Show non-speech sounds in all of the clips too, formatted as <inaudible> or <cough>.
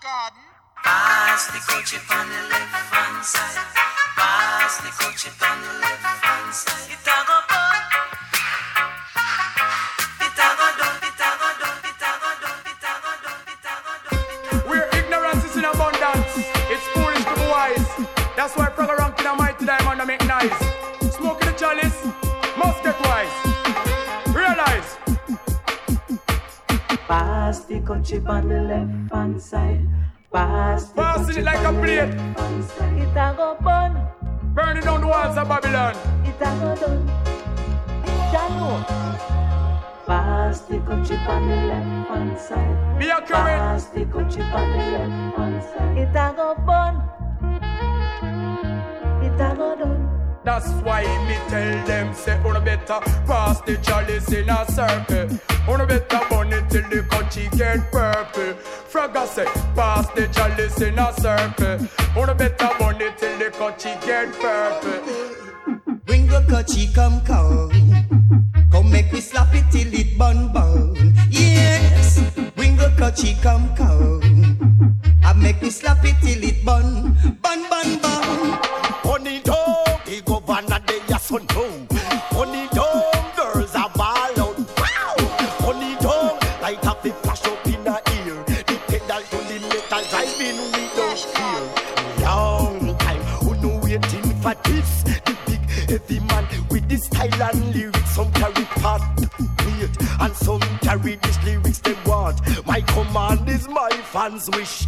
garden. Pass the coach on the left hand side. Pass the coach on the left hand side. It a go bun. It a go done. It a go done. It a go done. It a go done. It a go done. It a go Where ignorance is in abundance, it's foolish to be wise. That's why Fragga ranking a mighty diamond to make nice. Pass the coach on the left hand side. Pass the Passing it like a hand. It a go bun. Burning down the walls of Babylon. It a go done. Jalo. Pass the coach on the left hand side. Be accurate. Pass the coach on the left hand side. It a go bun. That's why me tell them say Una better pass the chalice in a circle Una better burn it till the country get purple Fragga say pass the chalice in a circle Una better burn it till the country get purple Bring the kutchie come come. Come make me slap it till it bun bun. Yes. Bring the kutchie come come. I make me slap it till it bun bun bun bun. Son no. Honey dog, girls are ball out. Wow. Honey dog, light up the flash up in her ear. The pedal to the metal driving without fear. Long time, who no waiting for this? The big heavy man with the style and lyrics. Some carry part weight and some carry these lyrics they want. My command is my fans wish.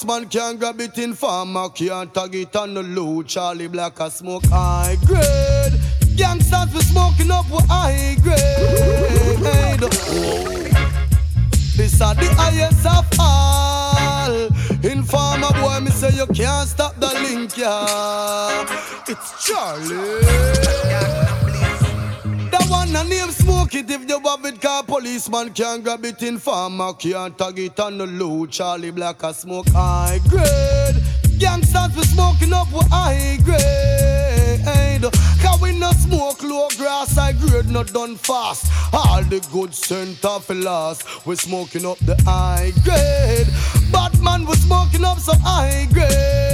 Policeman can't grab it informer can't tag it on the low Charly Black a smoke high grade. Gangsters we smoking up with high grade. This are the highest of all. Informer boy me say you can't stop the link yeah. It's Charly one a name smoke it. If you have it car policeman can't grab it in farmer can't tag it on the low Charly Black a smoke high grade. Gangsters we smoking up with high grade. Cause we no smoke low grass high grade not done fast. All the good scent of last We smoking up the high grade. Batman we smoking up some high grade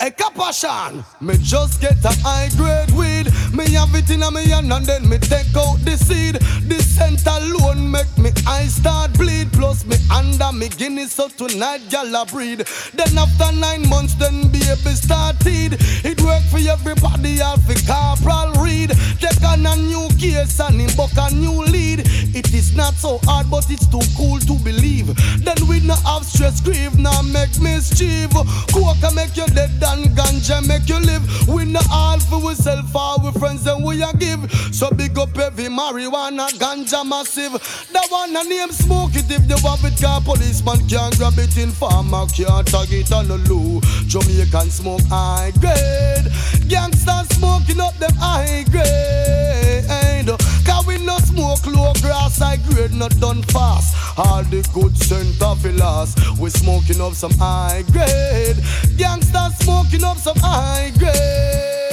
a capashan, me just get a high grade weed. Me have it in a me hand and then me take out the seed. The scent alone make me eyes start bleed. Plus me under me guinness so tonight gal a breed. Then after nine months then baby started. It work for everybody all for corporal read. Take on a new case and him book a new lead. It is not so hard but it's too cool to believe. Then we no have stress grieve now make mischief. Coca make you dead and ganja make you live. We no all for self all we friends and we a give. So big up every marijuana ganja massive. The one a name smoke it if you have it car policeman can't grab it in farmer can't tag it on the low. Jamaican smoke high grade. Gangsters smoking up them high grade. High grade not done fast. All the good it last. We smoking up some high grade. Gangsters smoking up some high grade.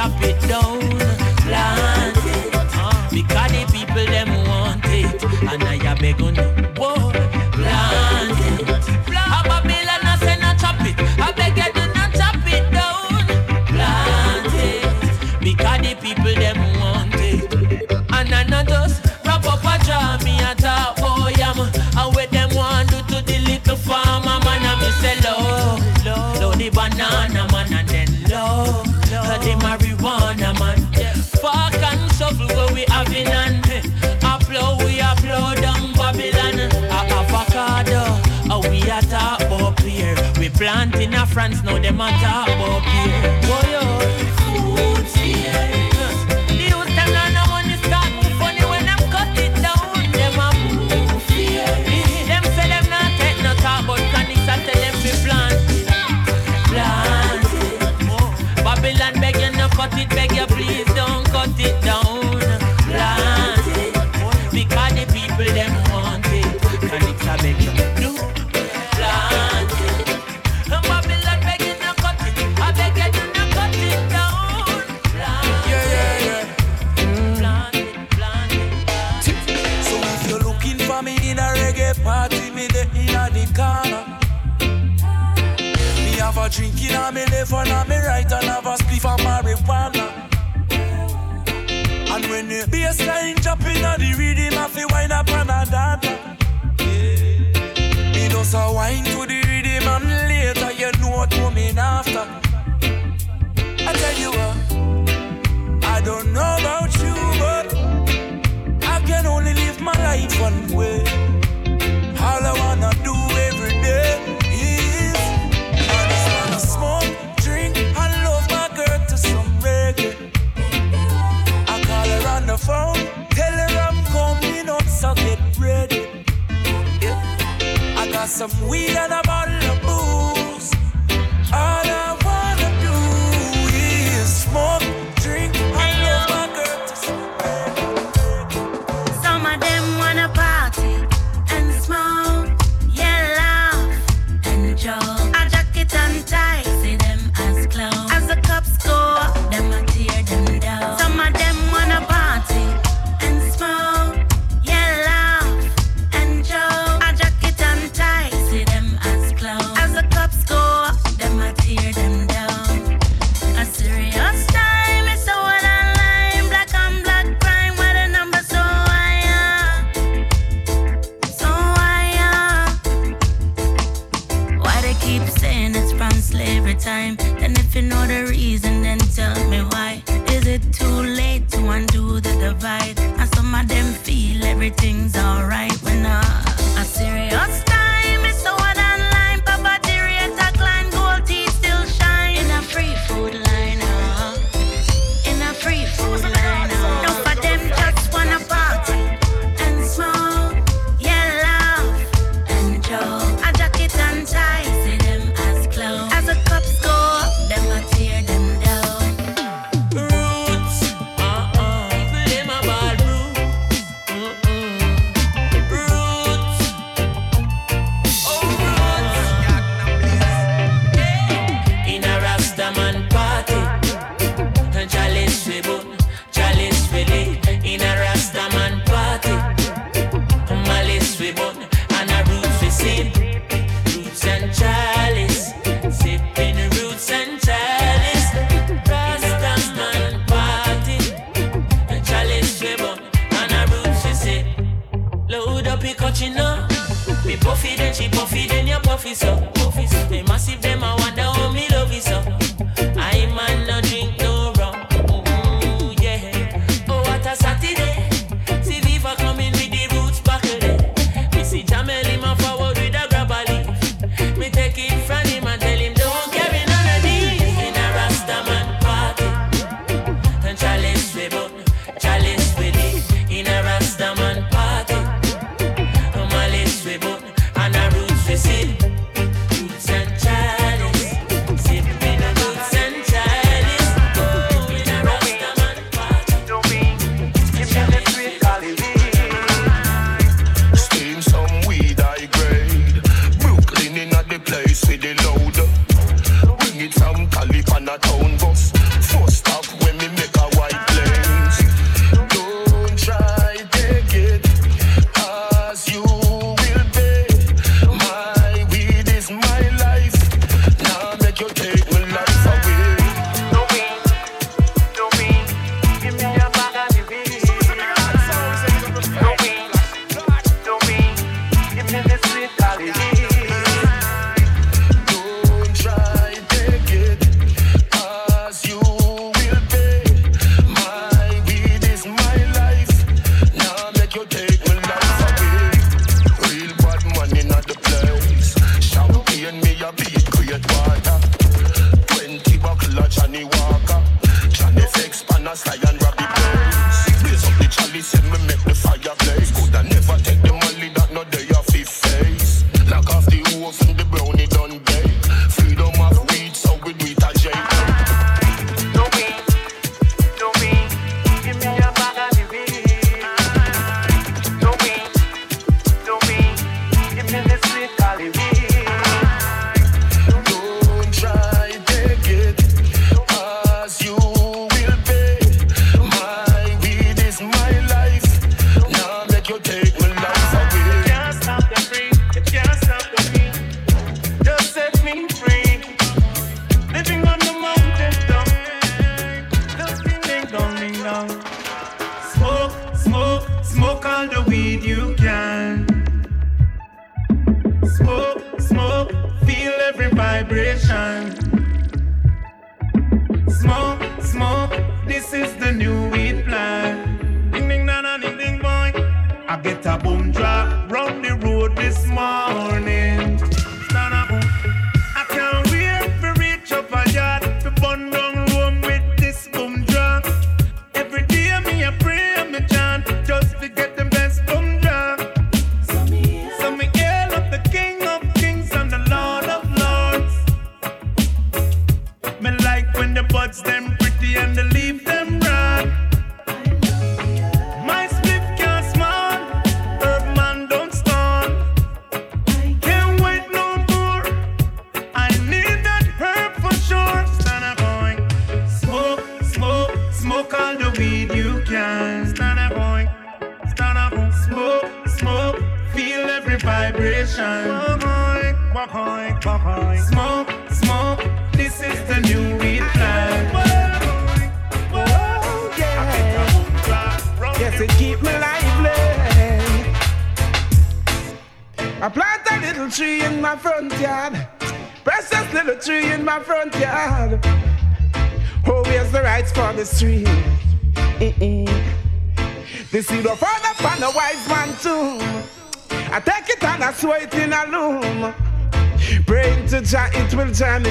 chop it down, plant it. Uh, because the people them want it, and I beg on you. the marijuana man. Yeah. And shovel where we having on. I blow, we a blow down Babylon. A avocado, a we a top up here. We planting a France, no them a talk up here. Boy, oh, food's here. Bassline jumping on the rhythm.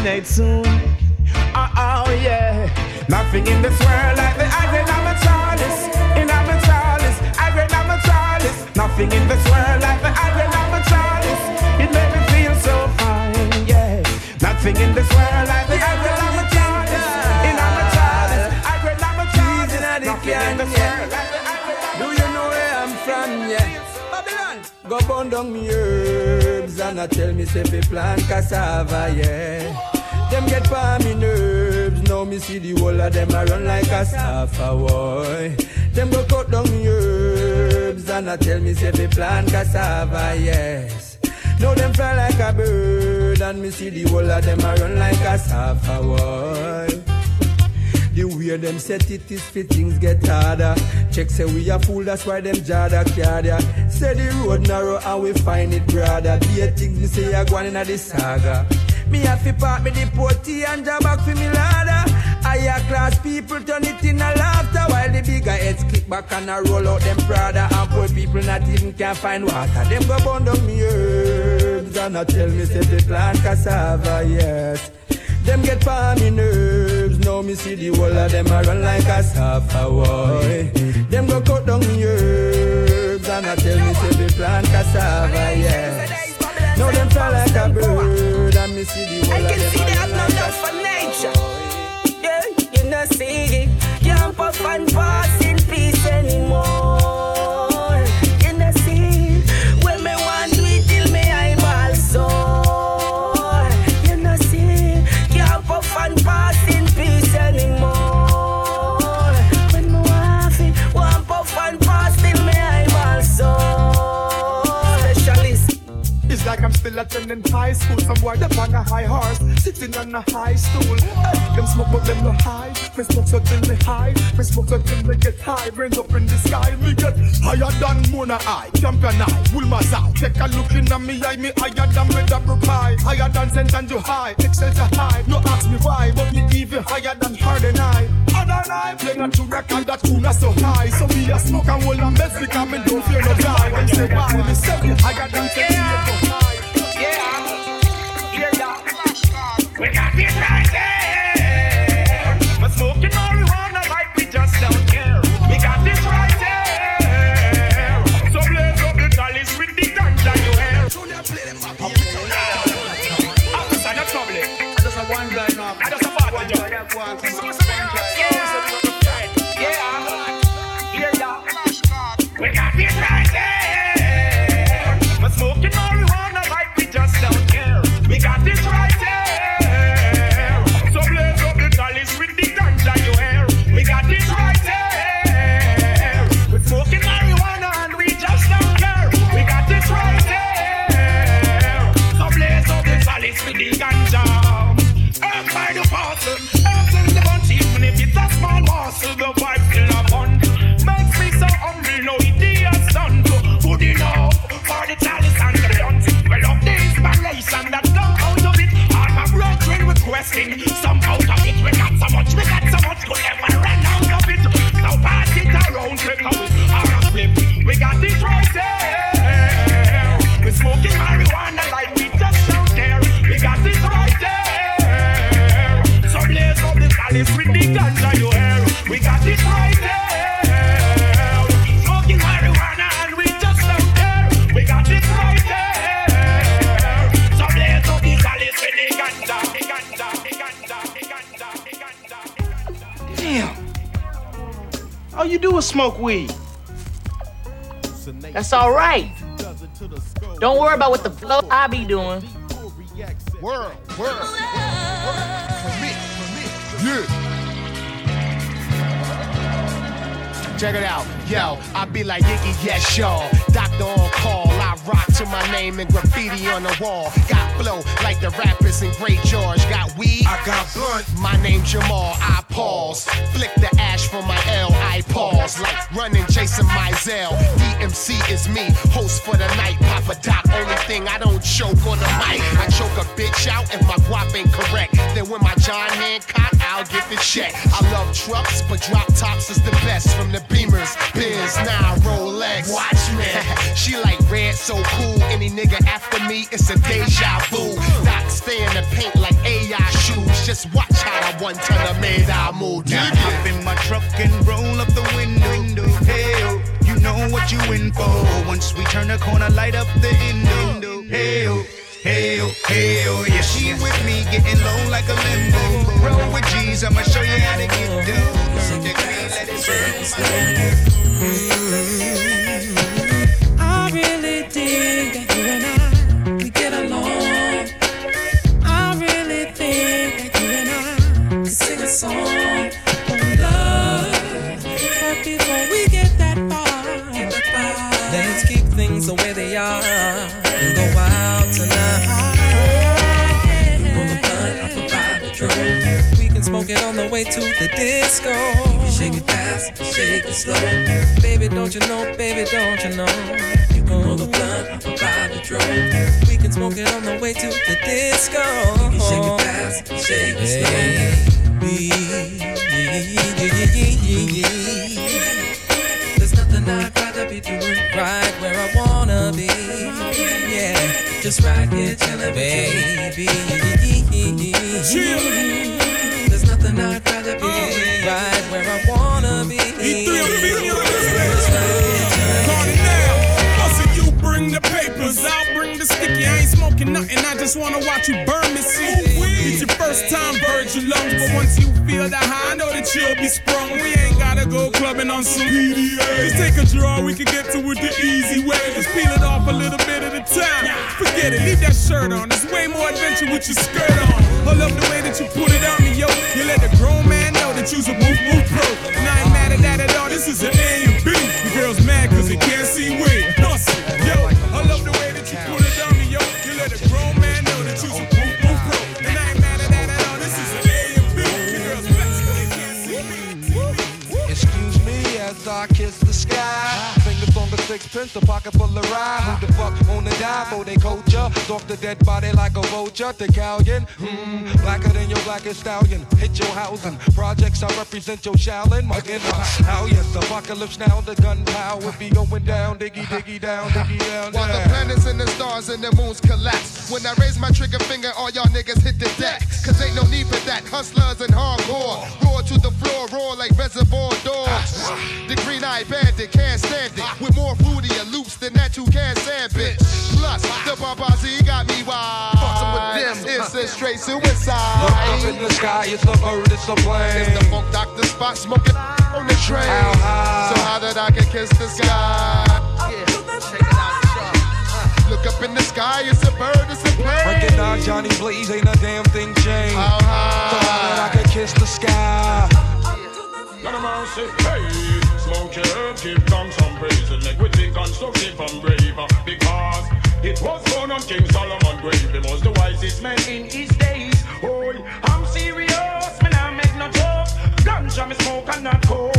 Will germinate soon. Oh, oh, yeah. Nothing in this world like the iron of a chalice. In of a chalice, iron of a chalice. Nothing in this world like the iron of a chalice. It made me feel so fine, yeah. Nothing in this world like the iron of a chalice. In of a chalice, iron of a chalice. Nothing in this world like the iron Do you know where I'm from? Yeah. Babylon. Go burn down me herbs and I tell me say fi plant cassava, yeah. Them get for me nerves. Now me see the whole of them a run like a safa boy. Them go cut down me herbs and I tell me say fi plant cassava, yes. Now them fly like a bird and me see the whole of them a run like a safa boy. The way them set it is fit things get harder. Check say we a fool, that's why them jada cardia. Say the road narrow and we find it broader. Be a things me say I go on inna the saga. Me have to park me the potty and jab back for me ladder. Higher class people turn it in a laughter while the bigger heads kick back and a roll out them Prada and poor people not even can find water. Them go burn down me herbs and I tell me say they plant cassava, yes. Them get for me nerves. Now me see the whole of them a run like a safa boy. Them go cut down me herbs and I tell me say they plant cassava, yes. Now them fly like a bird me see the whole I can see they have no love for nature. Yeah, you know see, can't puff and pass in peace anymore. Attending high school. Some boy up on a high horse, sitting on a high stool. Hey, them smoke, but them no high. Me smoke so till they high. Me smoke so till they get high. Brains up in the sky. Me get higher than Mona Eye, Champion Eye, Wilma's Eye. Take a look in me eye, me higher than me double pie. Higher than St. Andrew High, Excelsior High. No ask me why, but me even higher than Harden Eye. Other eye, play not to record that tune so high. So me a smoke and hold and mess because me don't fear no die. Them say why, me say me higher than St. Andrew We got it right smoke weed. That's all right. Don't worry about what the flow I be doing. World, world, world, world. Permit, permit. Yeah. Check it out, yo. I be like Iggy, yes, y'all. Doctor on call, rock to my name and graffiti on the wall. Got flow like the rappers in Great George. Got weed, I got blunt. My name Jamal, I pause. Flick the ash from my L, I pause. Like running Jason Mizell. DMC is me, host for the night. Papa Doc, only thing I don't choke on the mic. I choke a bitch out if my guap ain't correct. Then when my John Hancock, I'll get the check. I love trucks, but drop tops is the best from the Beamers, Biz, now Rolex. Watch me. <laughs> she like red, so cool. Any nigga after me, it's a deja vu. Doc stay in the paint like AI shoes. Just watch how I one ton of made I move. Now hop in my truck and roll up the window. Hey, oh, you know what you in for. Once we turn the corner, light up the window. Hey, hey, oh, hey, oh, yeah. She with me, getting low like a limbo. Roll with G's, I'ma show you how to get down. The green, let it I drove. We can smoke it on the way to the disco. Shake it fast, shake it slow. Baby, don't you know, baby, don't you know? You can roll the blunt, I'll provide the drove. We can smoke it on the way to the disco. Shake it fast, shake it slow. There's nothing I'd rather be doing right where I wanna be. Yeah, just right here chilling, baby. There's just wanna watch you burn me. See, it's your first time, bird your lungs, but once you feel the high, I know that you'll be sprung. We ain't gotta go clubbing on some PDA. Just take a draw, we can get to it the easy way. Just peel it off a little bit at a time. Forget it, leave that shirt on. There's way more adventure with your skirt on. I love the way that you put it on me, yo. You let the grown man know that you's a move, move pro. And I This is an A and B. The girl's mad cause they can't see we. Hustle, yo. I love the way that you put it on me, yo. You let a grown man know that you's a move, move pro. And I ain't mad at that at all. This is an A and B. The girl's mad cause they can't see me. Excuse me as I kiss the sky. Fingers on the sixpence, a pocket full of rye. Who the fuck wanna die for they culture? Stalk the dead body like a vulture. The galleon, hmm, blacker than your blackest stallion. Hit your housing. Projects I represent your Shaolin. My inner how yes, apocalypse now. The gunpowder be going down, diggy diggy down, diggy down. While the planets and the stars and the moons collapse. When I raise my trigger finger, all y'all niggas hit the deck. Cause ain't no need for that. Hustlers and hardcore. Roar to the floor, roar like reservoir dogs. The green eye bandit can't stand it. With more fruitier loops than that you can stand, bitch. Plus, the Babazi got me wild. Fucking with them, it's a straight suicide. Look up in the sky, it's a bird, it's a plane. It's the Funk Doctor Spock smoking on the train. How high? So how did I get kiss the sky? Yeah, check it out, Look up in the sky, it's a bird, it's a plane. Recognize Johnny Blaze, ain't a damn thing changed. How high? So how did I could kiss the sky? None of man say, hey, smoke herb, give thanks and praise, and make we think constructive and brave, because it was born on King Solomon grave, he was the wisest man in his days. Oh, I'm serious, man, I make no joke, ganja me smoke and not coke.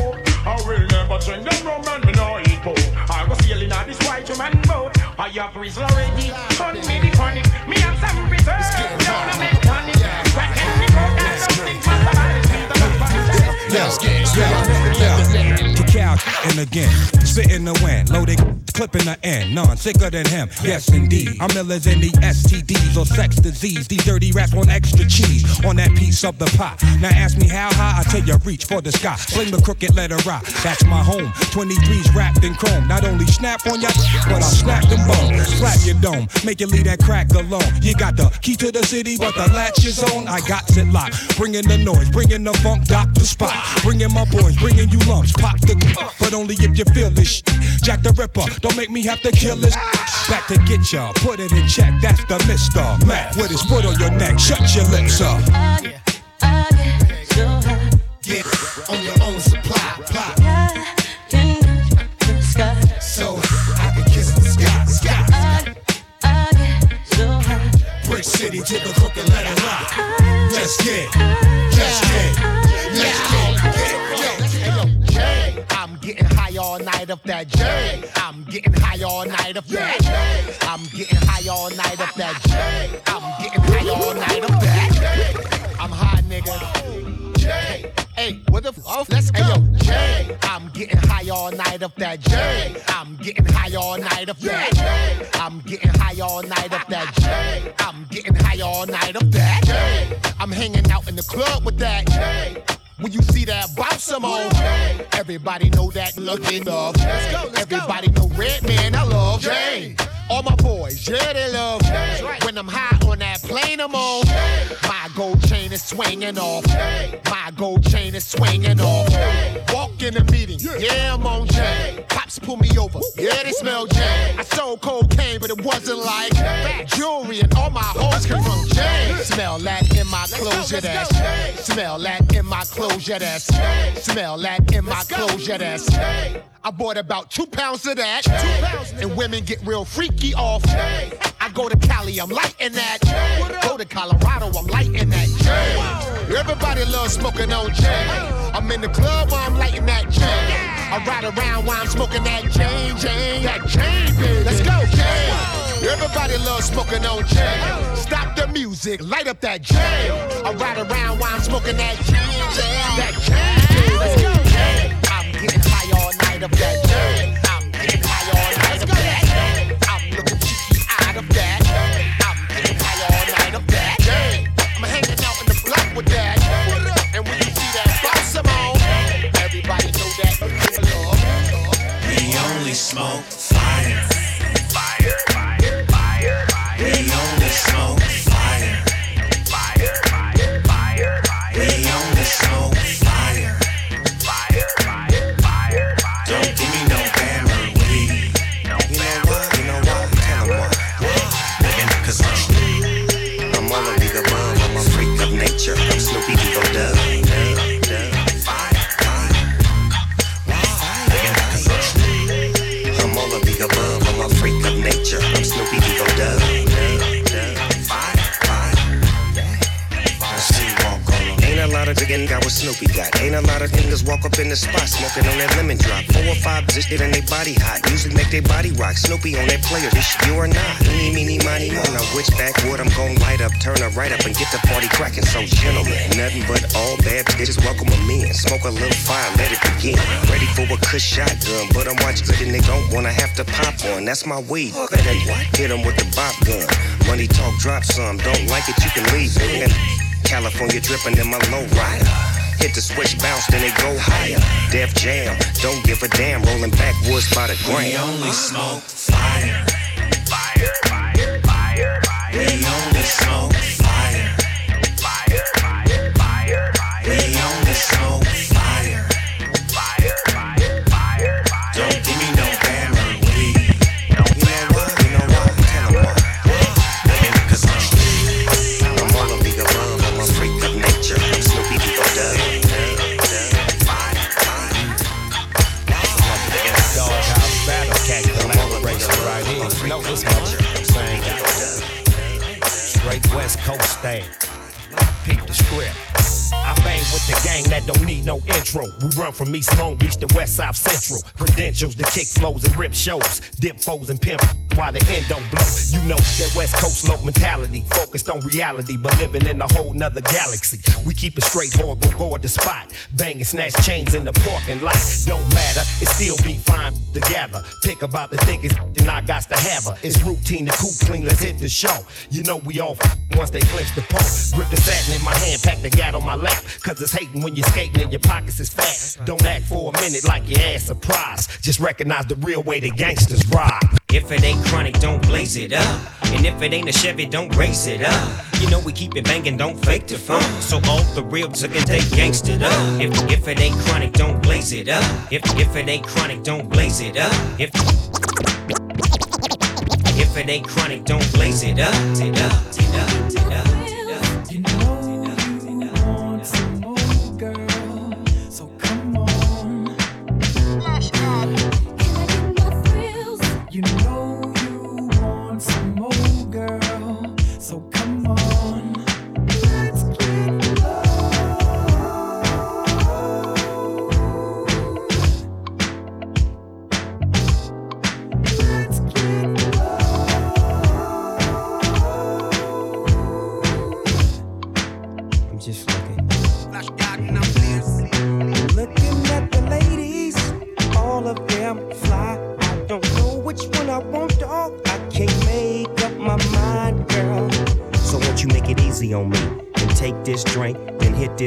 I will never drink them rum and me no eat pork. I go sailing on this white man boat. I have reason already, and again. Spitting the wind, loaded, clipping the end. None sicker than him, yes indeed. I'm illers in the STDs or sex disease. These dirty rats want extra cheese on that piece of the pie. Now ask me how high, I tell you reach for the sky. Fling the crooked letter rock, that's my home. 23's wrapped in chrome. Not only snap on ya, but I'll snap them bones. Slap your dome, make you leave that crack alone. You got the key to the city, but the latch is on. I got it locked. Bringing the noise, bringing the funk, Dr. Spock. Bringing my boys, bringing you lumps. Pop the but only if you feel this. Jack the Ripper, don't make me have to kill this. Back to get ya, put it in check. That's the Mister Mac with his foot on your neck. Shut your lips up. Get on your own supply. Pop. So I can kiss the sky. Sky. Brick City to the crooked letter rock. Let's get, let's get, night of that J. I'm getting high all night of that J. I'm getting high all night of that J. I'm getting high all night of that. I'm high, nigga. J. Hey, what the f? Let's go. Hey, yo, J. I'm getting high all night of that J. I'm getting high all night of that J. I'm getting high all night of that J. I'm getting high all night of that J. I'm hanging out in the club with that J. When you see that bounce some on, everybody know that looking up. Everybody know Redman, I love Jay. All my boys, yeah, they love When I'm high on that plane I'm on, my gold chain is swinging off. My gold chain is swinging off. Walk in the meeting, yeah, I'm on Jay. Pull me over, yeah, they smell Jay. I sold cocaine, but it wasn't like jewelry, and all my hoes came from Jay. Smell that in my clothes, yeah, that's. Smell that in my clothes, yeah, that's. Smell that in my clothes, yeah, that's. I bought about two pounds of that. And women get real freaky off. I go to Cali, I'm lighting that. Go to Colorado, I'm lighting that. J. Everybody loves smoking on i'm in the club while I'm lighting that J. I ride around while I'm smoking that J, J, that J, baby. Let's go, J. Everybody loves smoking on J. Stop the music, light up that J. I ride around while I'm smoking that J, but I'm watching it and they don't wanna have to pop one. That's my. Better hit them with the bop gun. Money talk, drop some. Don't like it, you can leave. it. California dripping in my low rider. Hit the switch, bounce, then they go higher. Def Jam, don't give a damn. Rolling backwoods by the gram. We only smoke fire. Fire, fire, fire, fire. We only smoke fire. Thing. Peep the script. I bang with the gang that don't need no intro. We run from East Long Beach to West South Central. Credentials to kick flows and rip shows. Dip foes and pimp while the end don't blow. You know that West Coast low mentality. Focused on reality, but living in a whole nother galaxy. We keep it straight hard, go go at the spot. Bang and snatch chains in the parking lot. Don't matter, it still be fine together. Think about the thickest, and I got to have her. It's routine to cool clean, let's hit the show. You know we all once they clinch the pole. Grip the satin in my hand, pack the gat on my lap. Cause it's hating when you're skating and your pockets is fat. Don't act for a minute like your ass surprised. Just recognize the real way the gangsters ride. If it ain't chronic, don't blaze it up. And if it ain't a Chevy, don't race it up. You know we keep it banging, don't fake the fun. So all the real can they gangstered up. If if it ain't chronic, don't blaze it up. If if it ain't chronic, don't blaze it up. If if it ain't chronic, don't blaze it up. It up, it up,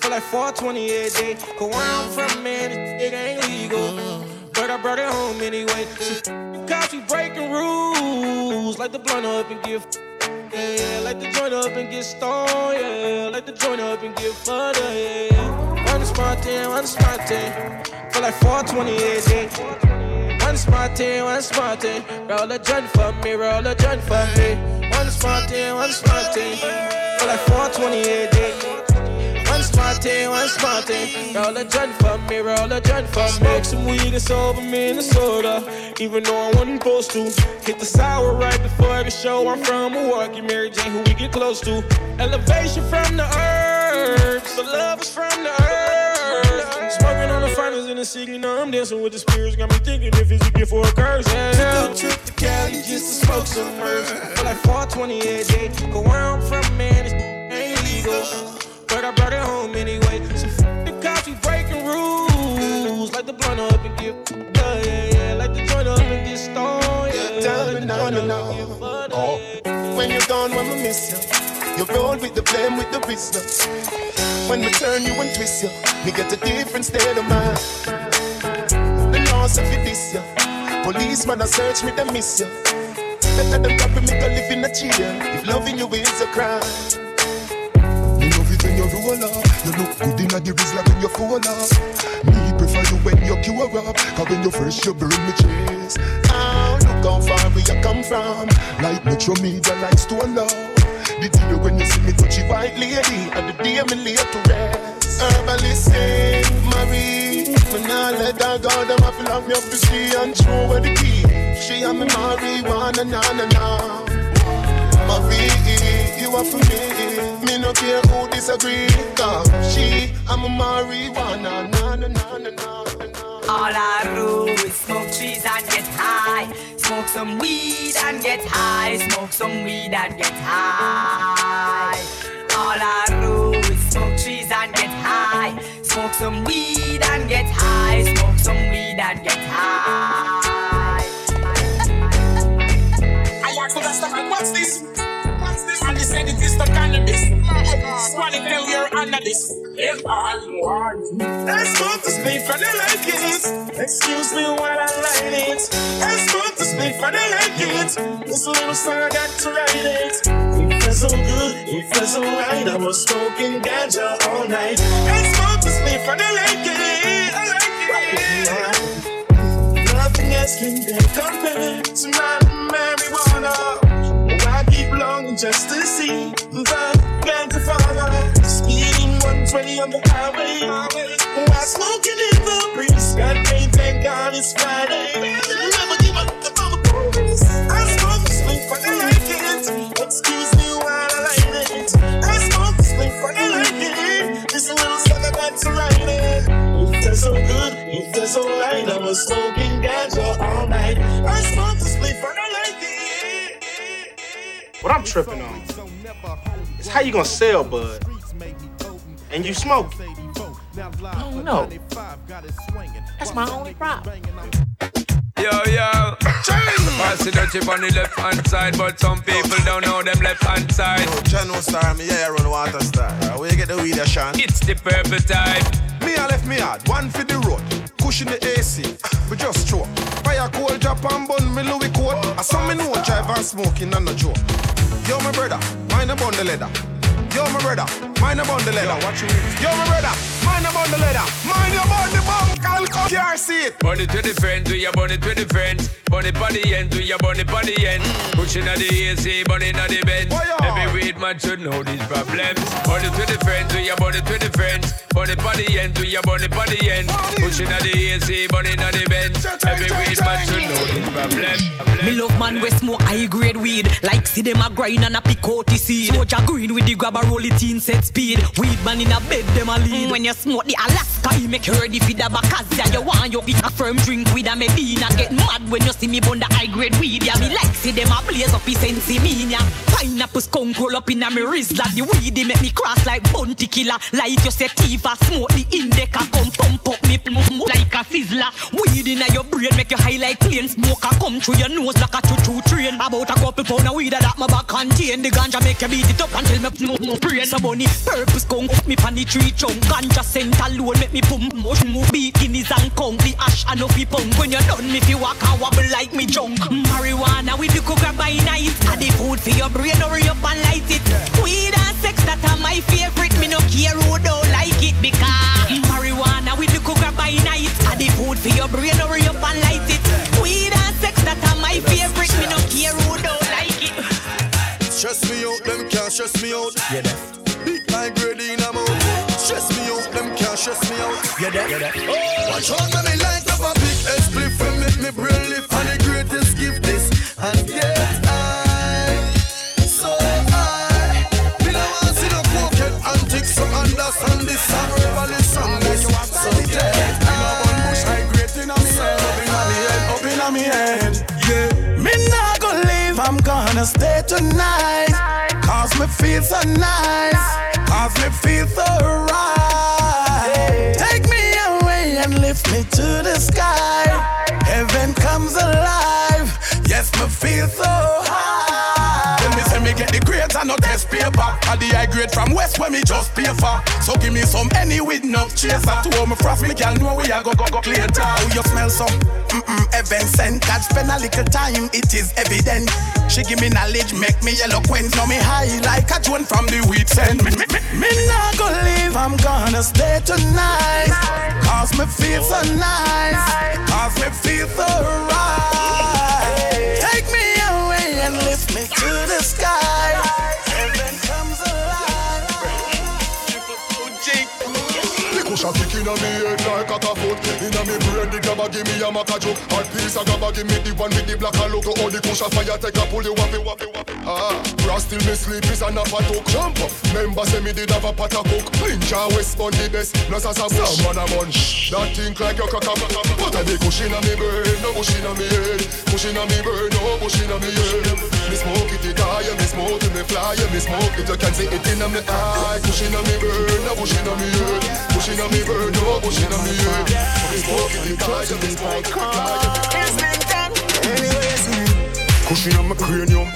Feel like 420 a day. Cause where I'm from, man, it ain't legal. But I brought it home anyway. Cops be breaking rules. Like the blunt up and give. Yeah, like the joint up and get stoned. Yeah, like the joint up and get further. Yeah, one spot ten, one spot ten. Feel like 420 a day. One spot ten, one spot ten. Roll a joint for me, roll a joint for me. One spot ten, one spot ten. Feel like 420 a day. Ten, one ten. Roll a joint for me, roll a joint for me. Smoke some weed and sober Minnesota. Even though I wasn't supposed to. Hit the sour right before the show. I'm from Milwaukee, Mary Jane, who we get close to. Elevation from the earth. So love is from the earth. Smoking on the finals in the city, know I'm dancing with the spirits. Got me thinking if it's a gift or a curse. Yeah. Took to Cali just to smoke some herbs. Feel like 420 a day. Cause where I'm from, man, it's ain't legal. But I brought it home anyway. So f- the cops be breaking rules. Like the blunt up and give. Yeah, yeah, yeah. Like the joint up and get stoned. Yeah, Tell me the now, joint now, up and now. get further. Oh, when you're gone, when we miss you, you roll with the blame, with the wisdom. When we turn you and twist you, me get a different state of mind. The loss of you this you, policeman a search me, they miss you. Better than copy me, go live in a chair. If loving you is a crime. You roll up. You look good inna the rizla when you fall off. Me prefer you when you cure up. Cause when you fresh, you burn me chest. Oh, look how far we you come from. Like Metro Media, like Stone Love. The day when you see me touchy white lady, and the day me lay to rest. Herbalist say, Marie, me nah let her go. Them a feel me up to she and throw away the key. She and me marijuana, na na na. Marie, you are for me. Me no care who disagree. Cause she, I'm a marijuana. Na na na na na. All I do is smoke trees and get high. Smoke some weed and get high. Smoke some weed and get high. All I do is smoke trees and get high. Smoke some weed and get high. Smoke some weed and get high. I to understand what's this? Said it is the cannabis. Swallow tell you're. If I want I smoke the spliff and I like it. Excuse me while I light it. I smoke the spliff and I like it. This little song I got to write it. It feels so good, it feels so right. I was smoking ganja all night. I smoke the spliff and I like it. I like it. Nothing else can be compared to my marijuana. Just to see the ganja father. Speeding 120 on the highway. While smoking in the breeze. God pain, thank God it's Friday. Never give up the mother police. I smoke sleep for like it. Excuse me while I light it. I smoke sleep for the like it. This little sucker got to write it. It feels so good, it feels so right. I was smoking ganja all night. I smoke What I'm tripping on is how you gonna sell bud and you smoke. Oh no. That's my only problem. Yo, yo. Pass the dirty on the left hand side, but some people don't know them left hand side. No, Channel star, me yeah, run water star. Where you get the weed, Sean? It's the purple type. Me, I left me hard, one for the road. Cushion the AC, we just throw. Fire cold drop and bun me Louis coat. I saw me no drive and smoking and no joke. Yo, my brother, mind about the leather. Yo, my brother, mind about the leather. Yo, Yo my brother, mind about the leather. Mind about the bunk, I'll come here, see it. Burn it with the friends, do ya burn it with the friends? Burn it by the end, do ya burn it by the end? Pushing at the AC, burn it at the bench. Every weed man should know these problems. Burn it with the friends, do ya burn it with the friends? Burn it by the end, do ya burn it by the end? Pushing at the AC, burn it at the bench. Every weed man should know these problems. Me love man we smoke high grade weed Like see them a grind and a pick out the seed Soldier green with the grab a roll it in set speed. Weed man in a bed them a lead. Mm, when you smoke the Alaska you make for the Bacazia You want you get a firm drink with a Medina. Get mad when you see me bun the high grade weed Yeah me like see them a blaze up his sensi mean ya Pineapple skunk roll up in a me wrist Like the weed they make me cross like bounty killer. Like you say Tifa smoke the indica Come pump up me like a Sizzla. Weed in your brain make you high like clean Smoke a come through your nose like a choo-choo train. About a couple pound of weed that my back contain The ganja make you beat it up until me more brain So bunny purpose up me pan the tree trunk. Ganja scent alone make me pump. Mush move bikinis and conk. The ash and up punk When you done me fi walk and wobble like me junk. Marijuana with the coca by night. And the food for your brain hurry up and light it. Weed and sex that are my favorite. Me no care who don't like it Because marijuana with the coca by night. And the food for your brain hurry up and light it. Weed and sex that are my favorite me out, them can't stress me out. Yeah, that. Big high grade in a mouth. Stress me out, them can't stress me out. Yeah, that. Yeah, that. Oh, watch out, when me light up a big S spliff and make me brain lift. And the greatest gift this and get high. So high. Me no want see no crooked antics, so understand this song. Revolution, this so get high. Bush high grade in a me head, up in a me head, up me head. Yeah, me not gonna leave, I'm gonna stay tonight. Me feel so nice, cause me feel so right. Take me away and lift me to the sky. Heaven comes alive, yes, me feel so no test paper. And the high grade from West where me just pay for. So give me some any with no chaser. To my frost, me can know we are go go go time. Oh, you smell so mm-mm, heaven sent. God spend a little time, it is evident. She give me knowledge, make me eloquent. Know me high like a joint from the weed scent. Me, me, me, me not gonna leave, I'm gonna stay tonight. Cause me feel so nice. Cause me feel so right. Take me away and lift me to the sky. Heaven comes inna me head like a foot. Inna me brain, the grabber give me a maca joke. Hot piece of grabber give me the one with the black and look. All the cushion fire take a pull you wappy wappy wappy. Ah, bra still me sleep is a nap a talk. Jump up, member say me did have a pot a cook. Ninja West Bun the best, plus as a bush. Some man a munch, that think like your cock a What a big cushion inna me brain, no bush inna me head. Cushion inna me brain, no bush inna me head. Me smoke it, it high, me smoke it, me fly, me smoke it, you can see it inna me eye. Cushion inna me brain, no bush inna me head. Cushion inna me brain, me smoke it, fly. Cushion on my cranium.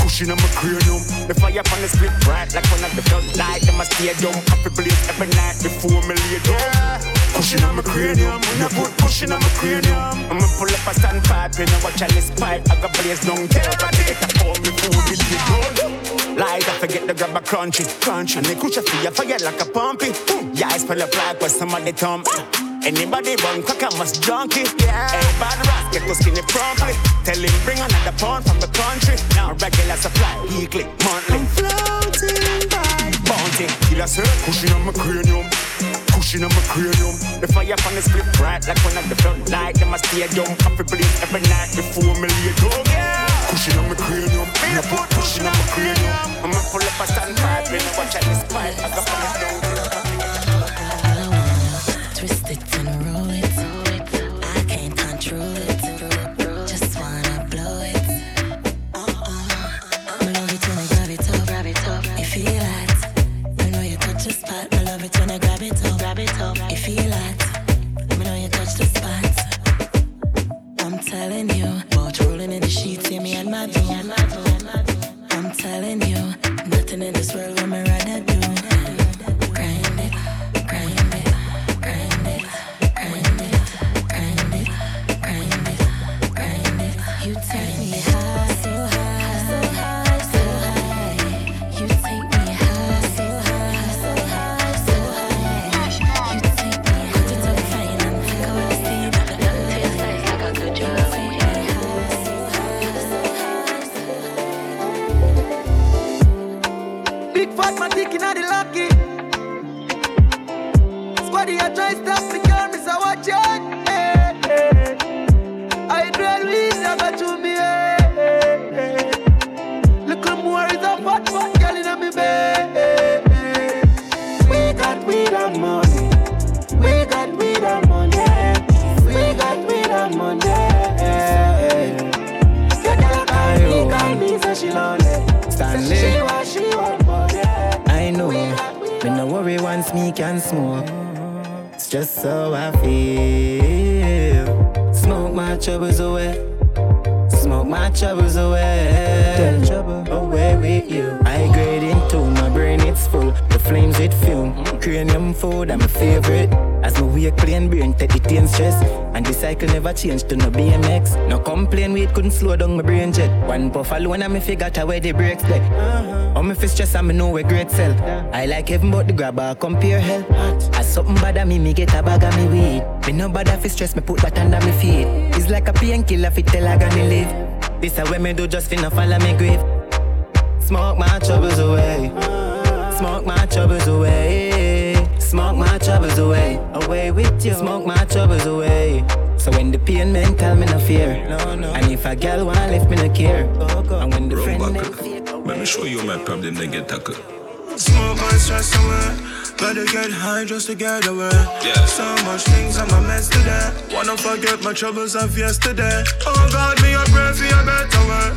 Cushion on my cranium. The fire on the split bright like one of the front light in my stadium. Happy blaze every night before me lay down. Cushion on my cranium. When I put cushion on my cranium. I'ma pull up a standpipe and I watch a list pipe. I got blaze down. Tell everybody get up for me food is the done. Light, I forget to grab a crunchy, crunchy. And the cushion for your fire like a pumpy. Yeah, I spell up like with somebody thumb. Anybody run crack, I must junkie. Yeah. Hey, bad ras, get to skinny promptly. Tell him bring another pound from the country. Now regular supply, weekly, monthly. I'm floating by bounty. Killer sir, Cushion on my cranium. Cushion on my cranium. The fire from the split bright like one of the front light. Them a stadium, happy blaze every night before me lay down. Yeah. Cushion on my cranium. Me the put cushion on my cranium. I'ma pull up a standpipe, and I watch out this pipe. I got my down. Twist it and roll it. I can't control it. Just wanna blow it. Uh-uh. I love it when I grab it up, grab it up. You feel that? I know you touch a spot. I love it when I grab it up, cycle never change to no BMX. No complain, we couldn't slow down my brain jet. One puff alone, and me figure out where the brakes play. Oh, uh-huh. me fi stress, and me know where great sell. I like heaven, but the grabber compare hell. As something bad me, me get a bag of me weed. Me no bother fi stress, me put that under me feet. It's like a painkiller fi tell I gonna live. This a way me do just finna follow me grave. Smoke my troubles away. Smoke my troubles away. Smoke my troubles away. Away with you. Smoke my troubles away. So when the pain mental, me no fear. And if a girl want left, me no care. Oh, and when the friend them Let me show you my problem, then get tackled. Smoke my stress away. Gotta get high just to get away. Yeah. So much things I'm a mess today. Wanna forget my troubles of yesterday. Oh God, me a pray for a better way.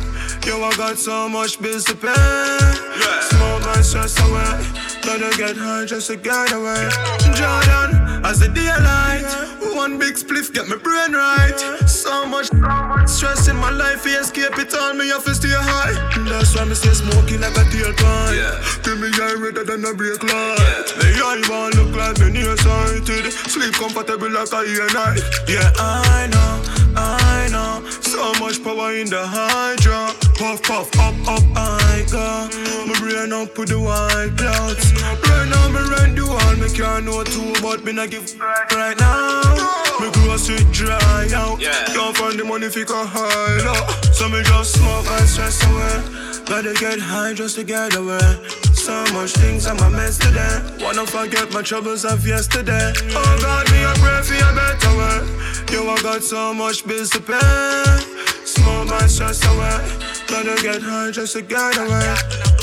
Yo, I got so much bills to pay. Yeah. Smoke my stress away. Gotta get high just to get away. Jordan, as the daylight. One big spliff get my brain right. So much, so much stress in my life. We escape it all. Me have to stay high. That's why me stay smoking like a tailpipe. Yeah. Give me eye redder than a brake light. Me eye want look like me nearsighted. Sleep comfortable like a ear night. Yeah, I know, I know. So much power in the hydro. Puff, puff, up, up, I got my brain up with the white clouds. Right now, me rent the wall. Me can't know too, but me not give right now. Me grocery dry out. Yeah. Can't find the money fi can hide up. So me just smoke and stress away. Gotta get high just to get away. So much things I'm a mess today. Wanna forget my troubles of yesterday. Oh God, me a pray for a better world. You I got so much bills to pay more months just somewhere. Better get high just to get away.